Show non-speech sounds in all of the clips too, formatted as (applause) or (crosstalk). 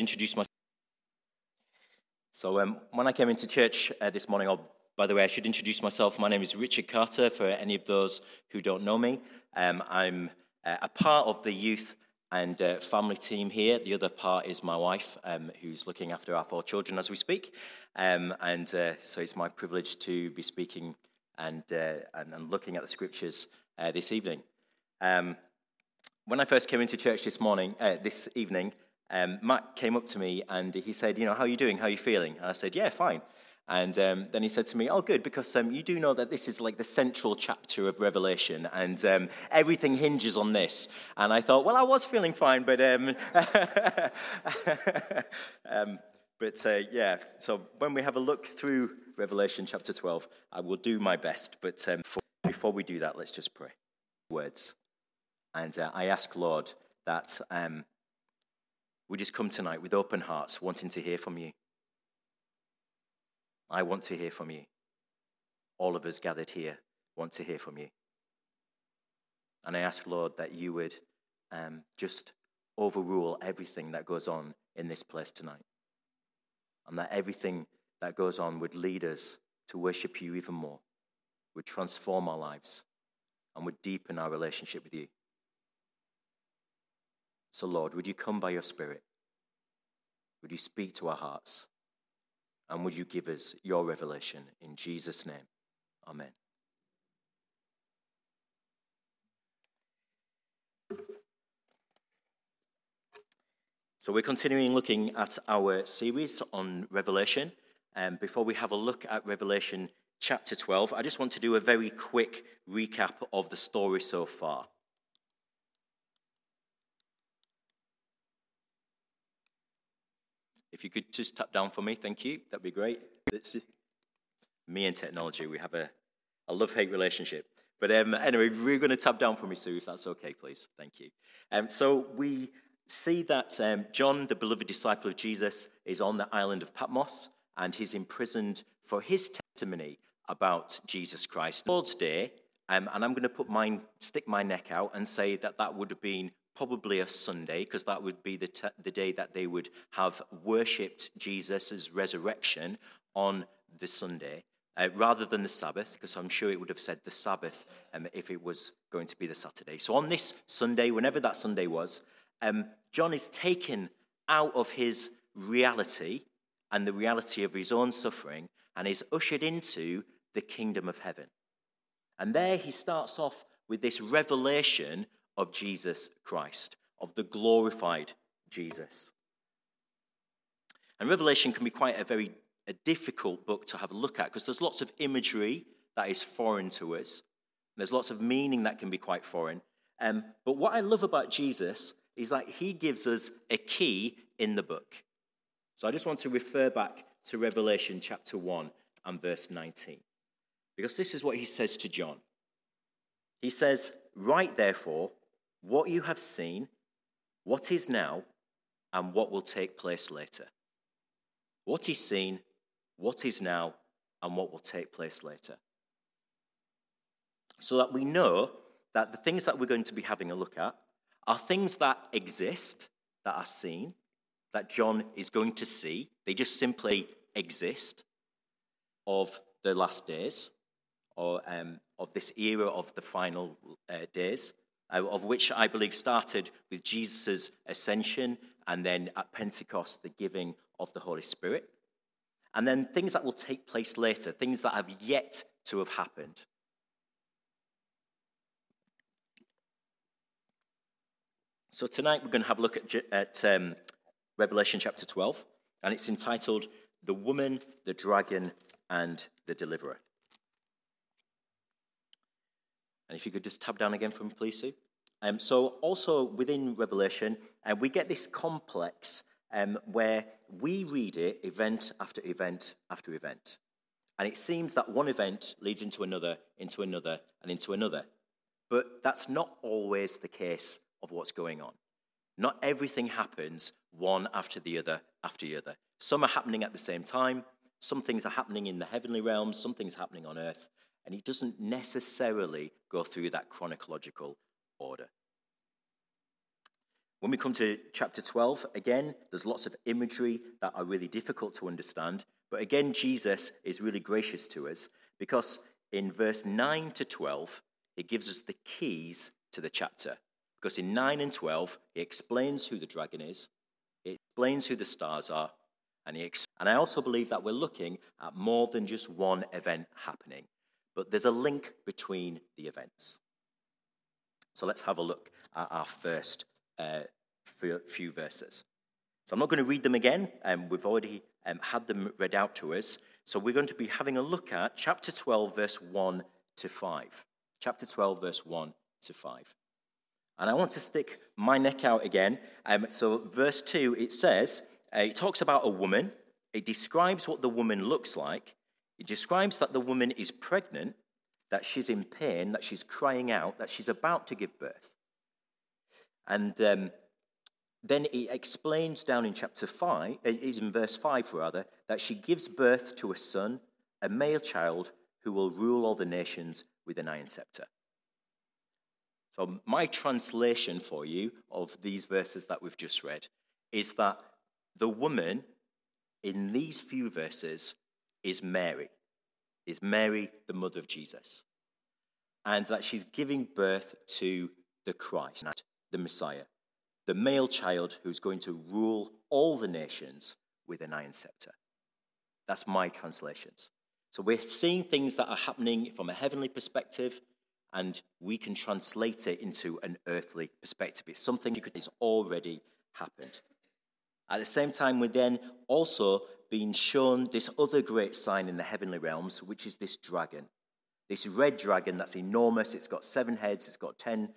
introduce myself. So, um, when I came into church uh, this morning, oh, by the way, I should introduce myself. My name is Richard Carter, for any of those who don't know me. Um, I'm uh, a part of the youth and uh, family team here. The other part is my wife, um, who's looking after our four children as we speak. Um, and uh, so it's my privilege to be speaking and, uh, and, and, looking at the scriptures uh, this evening. Um, when I first came into church this morning, this evening, um, Matt came up to me and he said, You know, how are you doing? How are you feeling? And I said, Yeah, fine. And um, then he said to me, Oh, good, because um, you do know that this is like the central chapter of Revelation and um, everything hinges on this. And I thought, Well, I was feeling fine, but. Um, (laughs) um, but uh, yeah, so when we have a look through Revelation chapter 12, I will do my best. But um, for, before we do that, let's just pray. Words. And uh, I ask, Lord, that we just come tonight with open hearts, wanting to hear from you. I want to hear from you. All of us gathered here want to hear from you. And I ask, Lord, that you would um, just overrule everything that goes on in this place tonight. And that everything that goes on would lead us to worship you even more, would transform our lives, and would deepen our relationship with you. So, Lord, would you come by your Spirit? Would you speak to our hearts? And would you give us your revelation in Jesus' name? Amen. So, we're continuing looking at our series on Revelation. And um, before we have a look at Revelation chapter 12, I just want to do a very quick recap of the story so far. If you could just tap down for me, thank you. That'd be great. It's, me and technology, we have a, a love hate relationship. But um, anyway, we're going to tap down for me, Sue, if that's okay, please. Thank you. Um, so we see that um, John, the beloved disciple of Jesus, is on the island of Patmos and he's imprisoned for his testimony about Jesus Christ. Lord's Day, um, and I'm going to put mine, stick my neck out and say that that would have been probably a Sunday, because that would be the, t- the day that they would have worshipped Jesus' resurrection on the Sunday, uh, rather than the Sabbath, because I'm sure it would have said the Sabbath um, if it was going to be the Saturday. So on this Sunday, whenever that Sunday was, um, John is taken out of his reality and the reality of his own suffering and is ushered into the kingdom of heaven. And there he starts off with this revelation of Jesus Christ, of the glorified Jesus. And Revelation can be quite a very a difficult book to have a look at because there's lots of imagery that is foreign to us. There's lots of meaning that can be quite foreign. Um, but what I love about Jesus is that he gives us a key in the book. So I just want to refer back to Revelation chapter 1 and verse 19. Because this is what he says to John. He says, Write therefore what you have seen, what is now, and what will take place later. What is seen, what is now, and what will take place later. So that we know that the things that we're going to be having a look at are things that exist, that are seen, that John is going to see. They just simply exist of the last days or um, of this era of the final uh, days uh, of which I believe started with Jesus' ascension and then at Pentecost, the giving of the Holy Spirit. And then things that will take place later, things that have yet to have happened. So tonight we're going to have a look at, at um, Revelation chapter 12, and it's entitled The Woman, the Dragon, and the Deliverer. And if you could just tab down again for me, please, Sue. Um, so, also within Revelation, uh, we get this complex um, where we read it event after event after event. And it seems that one event leads into another, into another, and into another. But that's not always the case of what's going on. Not everything happens one after the other after the other. Some are happening at the same time, some things are happening in the heavenly realms, some things are happening on earth, and he doesn't necessarily go through that chronological order. When we come to chapter 12, again, there's lots of imagery that are really difficult to understand. But again, Jesus is really gracious to us because in verse 9 to 12, he gives us the keys to the chapter. Because in 9 and 12, he explains who the dragon is, he explains who the stars are, and, he and I also believe that we're looking at more than just one event happening, but there's a link between the events. So let's have a look at our first uh, few verses. So I'm not going to read them again. Um, we've already um, had them read out to us. So we're going to be having a look at chapter 12, verse 1 to 5. Chapter 12, verse 1 to 5. And I want to stick my neck out again. Um, so, verse 2, it says, uh, it talks about a woman. It describes what the woman looks like. It describes that the woman is pregnant, that she's in pain, that she's crying out, that she's about to give birth. And um, then he explains down in chapter 5, uh, is in verse 5 rather, that she gives birth to a son, a male child, who will rule all the nations with an iron scepter. So, my translation for you of these verses that we've just read is that the woman in these few verses is Mary, is Mary, the mother of Jesus, and that she's giving birth to the Christ, the Messiah the male child who's going to rule all the nations with an iron scepter. That's my translations. So we're seeing things that are happening from a heavenly perspective, and we can translate it into an earthly perspective. It's something that has already happened. At the same time, we're then also being shown this other great sign in the heavenly realms, which is this dragon. This red dragon that's enormous. It's got seven heads, it's got ten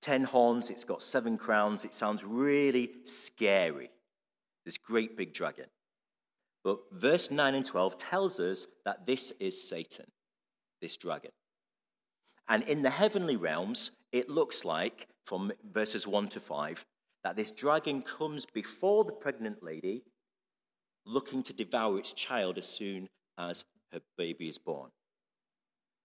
ten horns, it's got seven crowns. It sounds really scary, this great big dragon. But verse 9 and 12 tells us that this is Satan, this dragon. And in the heavenly realms, it looks like, from verses 1 to 5, that this dragon comes before the pregnant lady, looking to devour its child as soon as her baby is born.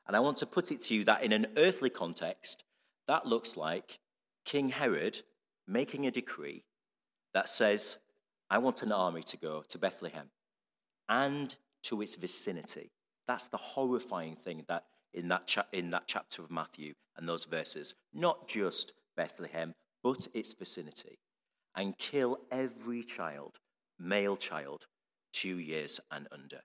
And I want to put it to you that in an earthly context, that looks like King Herod making a decree that says, I want an army to go to Bethlehem and to its vicinity. That's the horrifying thing that in that, cha- in that chapter of Matthew and those verses. Not just Bethlehem, but its vicinity. And kill every child, male child, two years and under.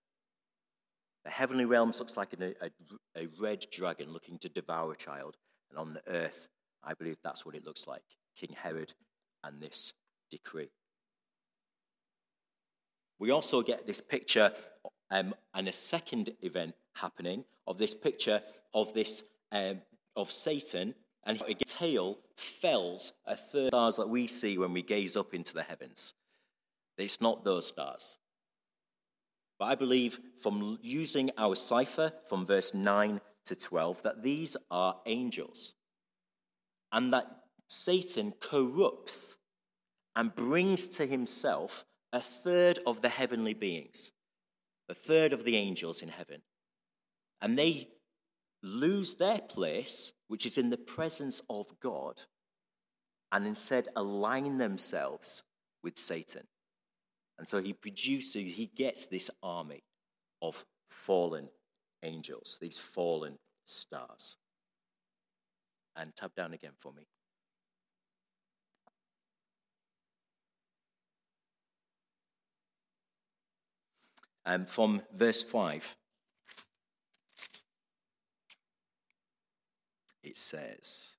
The heavenly realms looks like a, a, a red dragon looking to devour a child. And on the earth, I believe that's what it looks like King Herod and this decree. We also get this picture um, and a second event happening of this picture of this um, of Satan and tail fells a third stars that we see when we gaze up into the heavens. It's not those stars. But I believe from using our cipher from verse 9 to 12 that these are angels and that Satan corrupts and brings to himself a third of the heavenly beings, a third of the angels in heaven. And they lose their place, which is in the presence of God, and instead align themselves with Satan. And so he produces, he gets this army of fallen angels, these fallen stars. And tap down again for me. Um, from verse 5, says,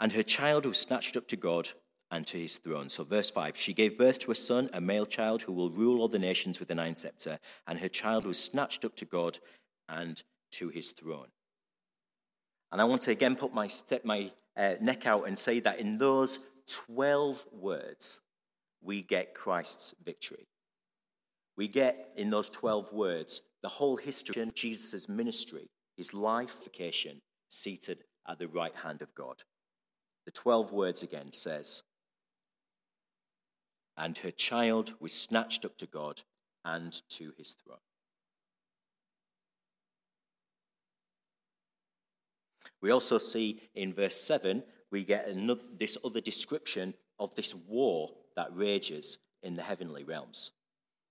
And her child was snatched up to God and to his throne. So, verse 5 She gave birth to a son, a male child, who will rule all the nations with an iron scepter, and her child was snatched up to God and to his throne. And I want to again put my, step, my uh, neck out and say that in those 12 words, we get Christ's victory. We get in those 12 words the whole history of Jesus' ministry, his life, seated at the right hand of God. The 12 words again says, and her child was snatched up to God and to his throne. We also see in verse 7 we get another, this other description of this war that rages in the heavenly realms.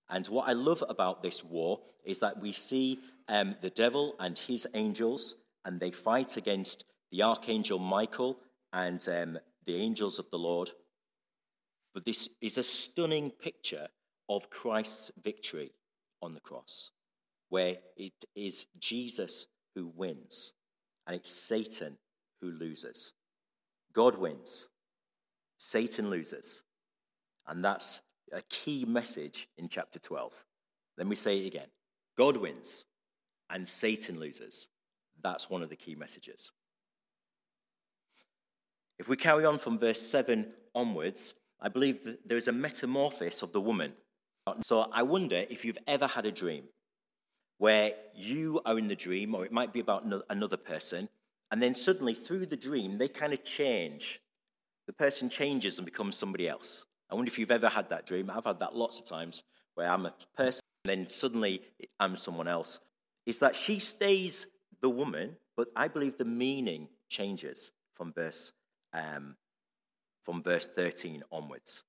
And what I love about this war is that we see um, the devil and his angels, and they fight against the archangel Michael and um, the angels of the Lord. But this is a stunning picture of Christ's victory on the cross, where it is Jesus who wins and it's Satan who loses. God wins, Satan loses. And that's a key message in chapter 12. Let me say it again God wins and Satan loses. That's one of the key messages. If we carry on from verse 7 onwards, I believe that there is a metamorphosis of the woman. So I wonder if you've ever had a dream where you are in the dream, or it might be about another person, and then suddenly through the dream, they kind of change. The person changes and becomes somebody else. I wonder if you've ever had that dream. I've had that lots of times where I'm a person and then suddenly I'm someone else. Is that she stays the woman, but I believe the meaning changes from verse um, from verse 13 onwards.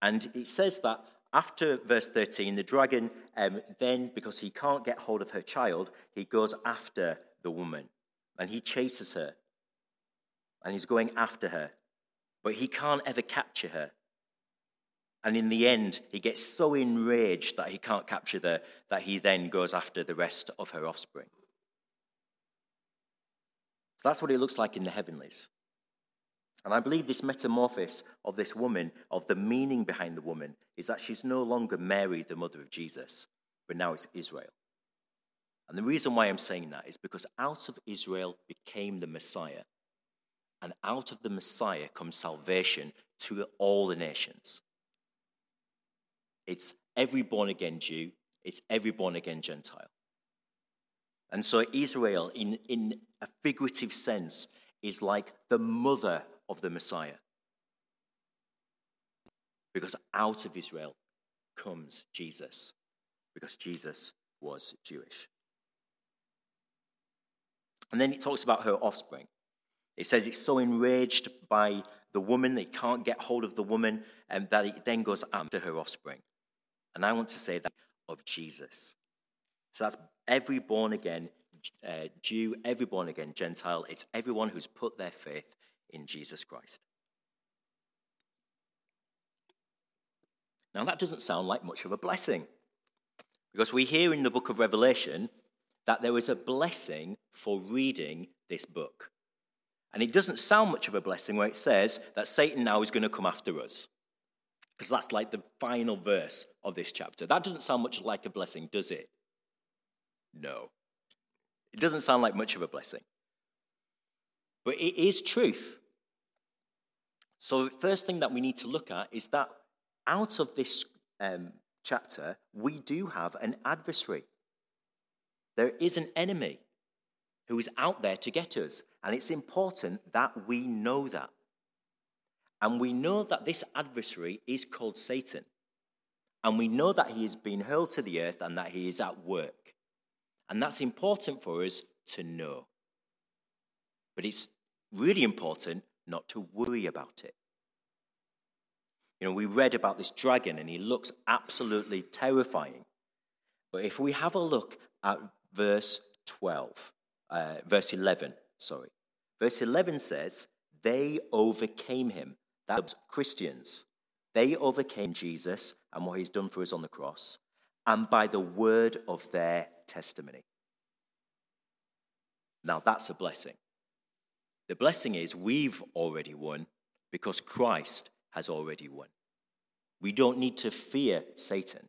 And it says that after verse 13, the dragon um, then, because he can't get hold of her child, he goes after the woman and he chases her and he's going after her, but he can't ever capture her. And in the end, he gets so enraged that he can't capture her that he then goes after the rest of her offspring. That's what it looks like in the heavenlies. And I believe this metamorphosis of this woman, of the meaning behind the woman, is that she's no longer Mary, the mother of Jesus, but now it's Israel. And the reason why I'm saying that is because out of Israel became the Messiah. And out of the Messiah comes salvation to all the nations. It's every born again Jew, it's every born again Gentile. And so Israel, in, in a figurative sense, is like the mother of the Messiah. Because out of Israel comes Jesus, because Jesus was Jewish. And then it talks about her offspring. It says it's so enraged by the woman, it can't get hold of the woman, and that it then goes after her offspring. And I want to say that of Jesus. So that's every born again uh, Jew, every born again Gentile. It's everyone who's put their faith in Jesus Christ. Now, that doesn't sound like much of a blessing because we hear in the book of Revelation that there is a blessing for reading this book. And it doesn't sound much of a blessing where it says that Satan now is going to come after us. Because that's like the final verse of this chapter. That doesn't sound much like a blessing, does it? No. It doesn't sound like much of a blessing. But it is truth. So, the first thing that we need to look at is that out of this um, chapter, we do have an adversary. There is an enemy who is out there to get us. And it's important that we know that. And we know that this adversary is called Satan. And we know that he has been hurled to the earth and that he is at work. And that's important for us to know. But it's really important not to worry about it. You know, we read about this dragon and he looks absolutely terrifying. But if we have a look at verse 12, uh, verse 11, sorry. Verse 11 says, They overcame him. Christians. They overcame Jesus and what he's done for us on the cross, and by the word of their testimony. Now, that's a blessing. The blessing is we've already won because Christ has already won. We don't need to fear Satan.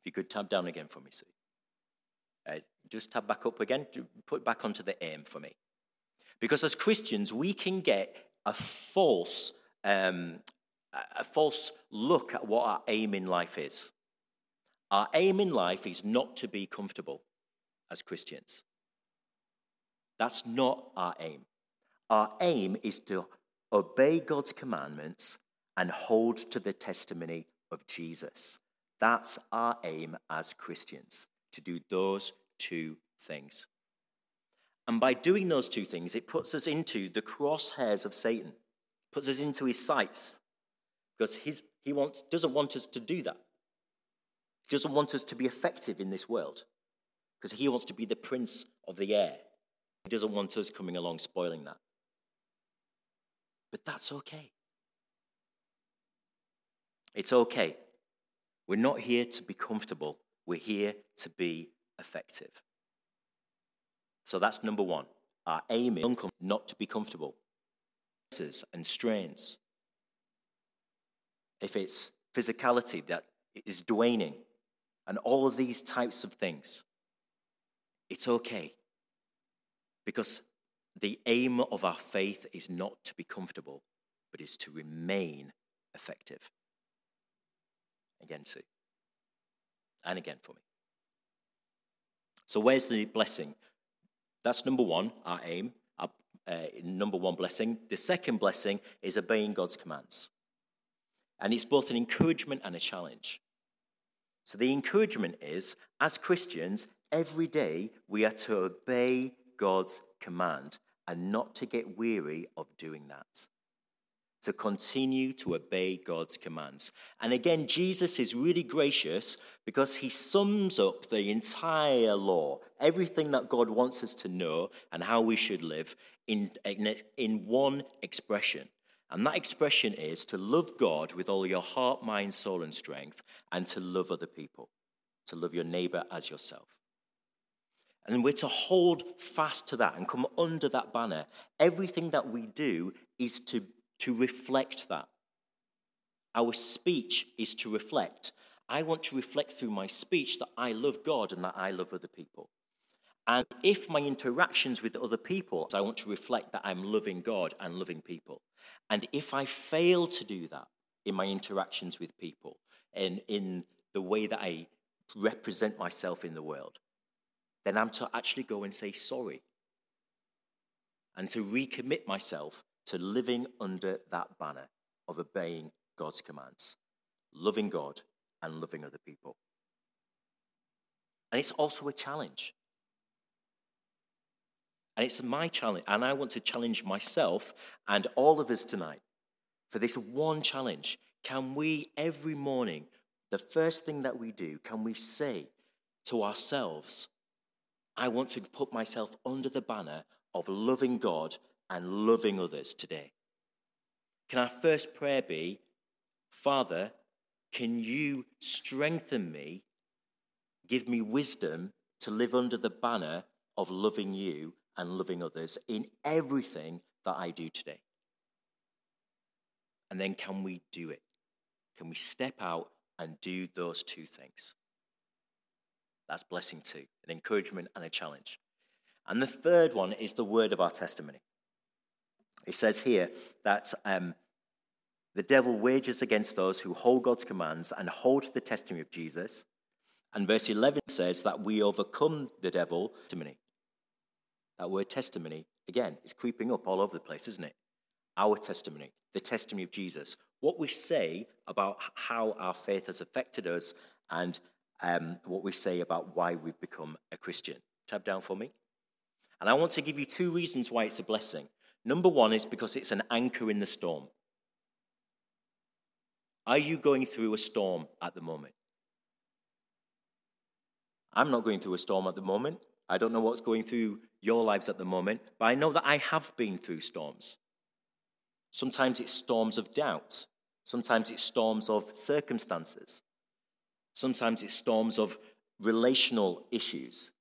If you could tab down again for me, see. Uh, just tab back up again, put back onto the aim for me. Because as Christians, we can get a false, um, a false look at what our aim in life is. Our aim in life is not to be comfortable as Christians. That's not our aim. Our aim is to obey God's commandments and hold to the testimony of Jesus. That's our aim as Christians, to do those two things. And by doing those two things, it puts us into the crosshairs of Satan, puts us into his sights, because his, he wants, doesn't want us to do that. He doesn't want us to be effective in this world, because he wants to be the prince of the air. He doesn't want us coming along spoiling that. But that's okay. It's okay. We're not here to be comfortable, we're here to be effective. So that's number one. Our aim is not to be comfortable. And strains. If it's physicality that is draining, and all of these types of things, it's okay. Because the aim of our faith is not to be comfortable, but is to remain effective. Again, Sue. And again for me. So, where's the blessing? That's number one, our aim, our uh, number one blessing. The second blessing is obeying God's commands. And it's both an encouragement and a challenge. So, the encouragement is as Christians, every day we are to obey God's command and not to get weary of doing that to continue to obey God's commands. And again, Jesus is really gracious because he sums up the entire law, everything that God wants us to know and how we should live, in, in one expression. And that expression is to love God with all your heart, mind, soul, and strength, and to love other people, to love your neighbor as yourself. And we're to hold fast to that and come under that banner. Everything that we do is to to reflect that. Our speech is to reflect. I want to reflect through my speech that I love God and that I love other people. And if my interactions with other people, I want to reflect that I'm loving God and loving people. And if I fail to do that in my interactions with people and in the way that I represent myself in the world, then I'm to actually go and say sorry and to recommit myself to living under that banner of obeying God's commands, loving God and loving other people. And it's also a challenge. And it's my challenge, and I want to challenge myself and all of us tonight for this one challenge. Can we, every morning, the first thing that we do, can we say to ourselves, I want to put myself under the banner of loving God and loving others today. Can our first prayer be, Father, can you strengthen me, give me wisdom to live under the banner of loving you and loving others in everything that I do today? And then can we do it? Can we step out and do those two things? That's blessing two, an encouragement and a challenge. And the third one is the word of our testimony. It says here that um, the devil wages against those who hold God's commands and hold the testimony of Jesus. And verse 11 says that we overcome the devil. Testimony. That word testimony, again, is creeping up all over the place, isn't it? Our testimony, the testimony of Jesus. What we say about how our faith has affected us and um, what we say about why we've become a Christian. Tab down for me. And I want to give you two reasons why it's a blessing. Number one is because it's an anchor in the storm. Are you going through a storm at the moment? I'm not going through a storm at the moment. I don't know what's going through your lives at the moment, but I know that I have been through storms. Sometimes it's storms of doubt, sometimes it's storms of circumstances, sometimes it's storms of relational issues.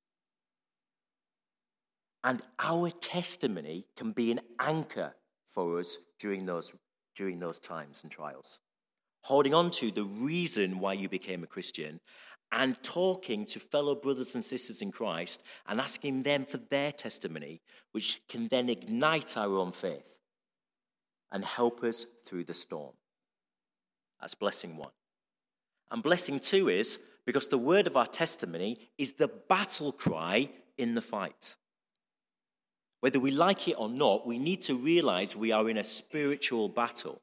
And our testimony can be an anchor for us during those, during those times and trials. Holding on to the reason why you became a Christian and talking to fellow brothers and sisters in Christ and asking them for their testimony, which can then ignite our own faith and help us through the storm. That's blessing one. And blessing two is because the word of our testimony is the battle cry in the fight. Whether we like it or not, we need to realize we are in a spiritual battle.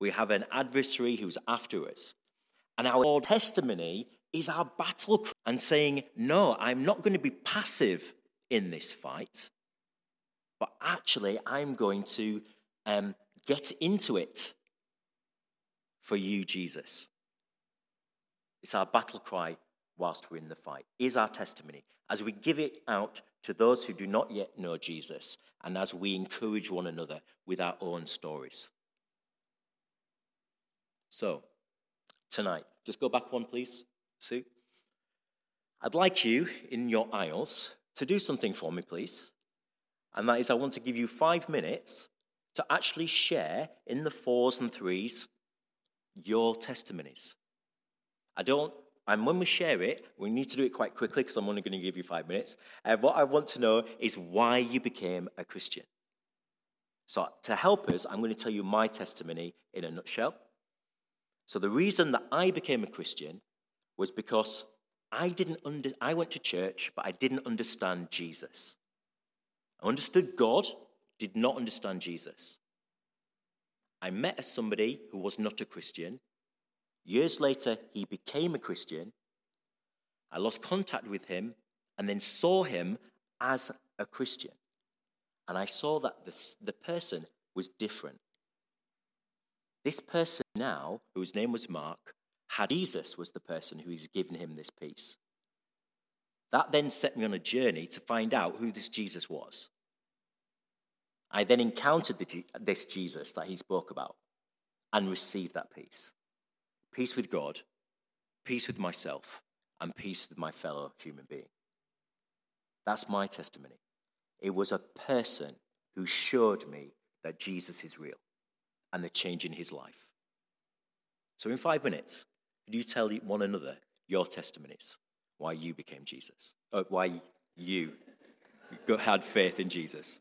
We have an adversary who's after us. And our testimony is our battle cry and saying, No, I'm not going to be passive in this fight. but actually, I'm going to um, get into it for you, Jesus. It's our battle cry whilst we're in the fight, is our testimony. As we give it out to those who do not yet know Jesus, and as we encourage one another with our own stories. So, tonight, just go back one, please, Sue. I'd like you in your aisles to do something for me, please. And that is, I want to give you five minutes to actually share in the fours and threes your testimonies. I don't, and when we share it, we need to do it quite quickly because I'm only going to give you five minutes. And what I want to know is why you became a Christian. So, to help us, I'm going to tell you my testimony in a nutshell. So, the reason that I became a Christian was because I didn't under, I went to church, but I didn't understand Jesus. I understood God, did not understand Jesus. I met somebody who was not a Christian. Years later, he became a Christian. I lost contact with him and then saw him as a Christian. And I saw that this, the person was different. This person now, whose name was Mark, had Jesus was the person who was given him this peace. That then set me on a journey to find out who this Jesus was. I then encountered the, this Jesus that he spoke about and received that peace peace with God, peace with myself, and peace with my fellow human being. That's my testimony. It was a person who showed me that Jesus is real and the change in his life. So, in five minutes, could you tell one another your testimonies, why you became Jesus, or why you had faith in Jesus?